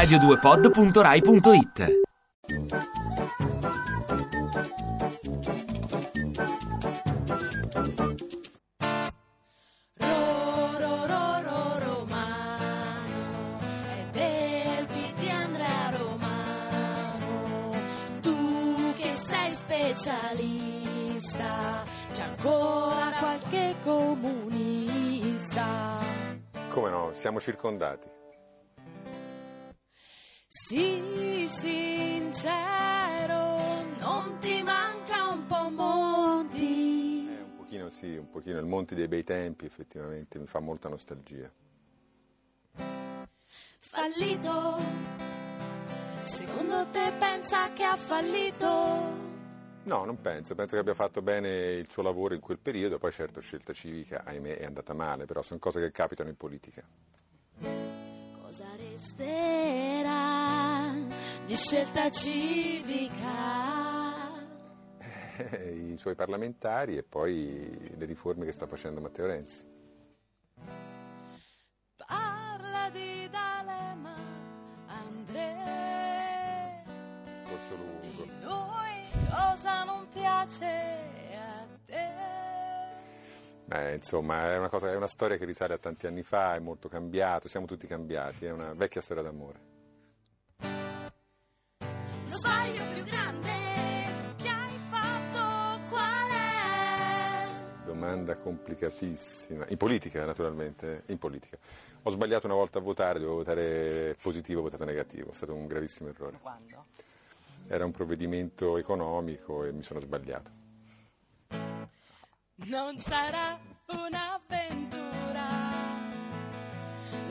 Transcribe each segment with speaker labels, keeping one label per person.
Speaker 1: radio2pod.rai.it
Speaker 2: Ro, ro, ro, ro, romano, è Belvi di Andrea Romano. Tu che sei specialista, c'è ancora qualche comunista.
Speaker 3: Come no, siamo circondati.
Speaker 2: Sii sincero, non ti manca un po' Monti.
Speaker 3: Eh, un pochino sì, un pochino. Il Monti dei bei tempi effettivamente mi fa molta nostalgia.
Speaker 2: Fallito, secondo te pensa che ha fallito?
Speaker 3: No, non penso, penso che abbia fatto bene il suo lavoro in quel periodo, poi certo scelta civica, ahimè, è andata male, però sono cose che capitano in politica.
Speaker 2: Cosa resterà di scelta civica?
Speaker 3: Eh, I suoi parlamentari e poi le riforme che sta facendo Matteo Renzi.
Speaker 2: Parla di D'Alema, Andrea.
Speaker 3: Discorso lungo.
Speaker 2: Di noi cosa non piace a te?
Speaker 3: Beh, insomma, è una, cosa, è una storia che risale a tanti anni fa, è molto cambiato, siamo tutti cambiati, è una vecchia storia d'amore.
Speaker 2: Sbaglio più grande che hai fatto qual è?
Speaker 3: Domanda complicatissima. In politica, naturalmente, in politica. Ho sbagliato una volta a votare, dovevo votare positivo, ho votato negativo, è stato un gravissimo errore.
Speaker 4: Quando?
Speaker 3: Era un provvedimento economico e mi sono sbagliato.
Speaker 2: Non sarà un'avventura.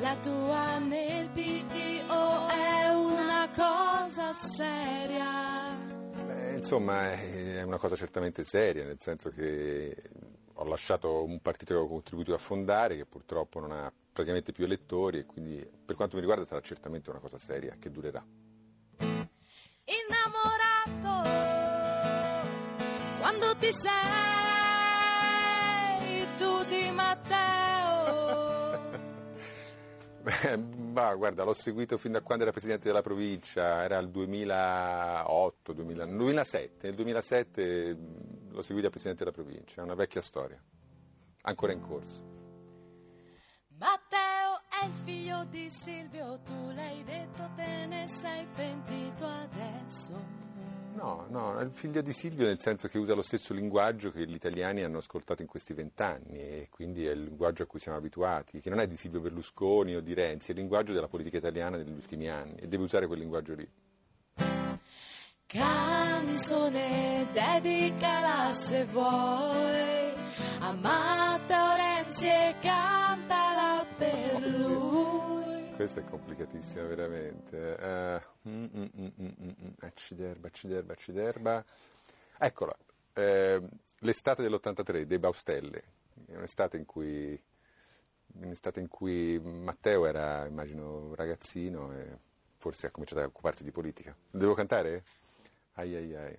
Speaker 2: La tua nel seria.
Speaker 3: Beh, insomma, è una cosa certamente seria, nel senso che ho lasciato un partito che avevo contribuito a fondare, che purtroppo non ha praticamente più elettori e quindi per quanto mi riguarda sarà certamente una cosa seria che durerà.
Speaker 2: Innamorato quando ti sei tu di Matteo.
Speaker 3: Bah, guarda, l'ho seguito fin da quando era presidente della provincia, era il 2008, 2000 2007. Nel 2007 mh, l'ho seguito da presidente della provincia, è una vecchia storia, ancora in corso.
Speaker 2: Matteo è il figlio di Silvio, tu l'hai detto, te ne sei pentito adesso.
Speaker 3: No, no, è il figlio di Silvio nel senso che usa lo stesso linguaggio che gli italiani hanno ascoltato in questi vent'anni e quindi è il linguaggio a cui siamo abituati, che non è di Silvio Berlusconi o di Renzi, è il linguaggio della politica italiana degli ultimi anni e deve usare quel linguaggio lì.
Speaker 2: Canzone dedicala se vuoi a Matteo Renzi e cantala per lui.
Speaker 3: Questa è complicatissima veramente. Eh, mm, mm, mm. Acciderba, acciderba, acciderba. Eccola, eh, l'estate dell'83 dei Baustelle, un'estate in cui, un'estate in cui Matteo era, immagino, ragazzino e forse ha cominciato a occuparsi di politica. Devo cantare? Ai ai ai.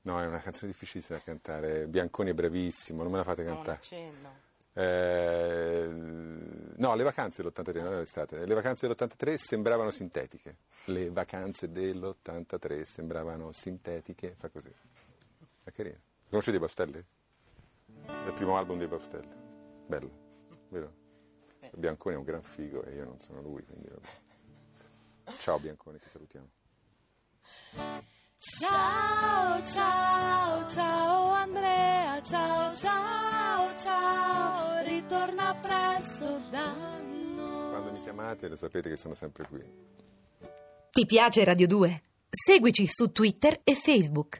Speaker 3: No, è una canzone difficilissima da cantare. Bianconi è bravissimo, non me la fate
Speaker 4: No,
Speaker 3: cantare.
Speaker 4: accenno.
Speaker 3: Eh, no, le vacanze dell'83, non era l'estate. Le vacanze dell'83 sembravano sintetiche. Le vacanze dell'83 sembravano sintetiche. Fa così. È carino. Conoscete i Baustelle? È il primo album dei Baustelle. Bello, vero? Bianconi è un gran figo e io non sono lui, quindi. Ciao Bianconi, ti salutiamo.
Speaker 2: Ciao, ciao, presto da noi.
Speaker 3: Quando mi chiamate lo sapete che sono sempre qui.
Speaker 5: Ti piace Radio 2? Seguici su Twitter e Facebook.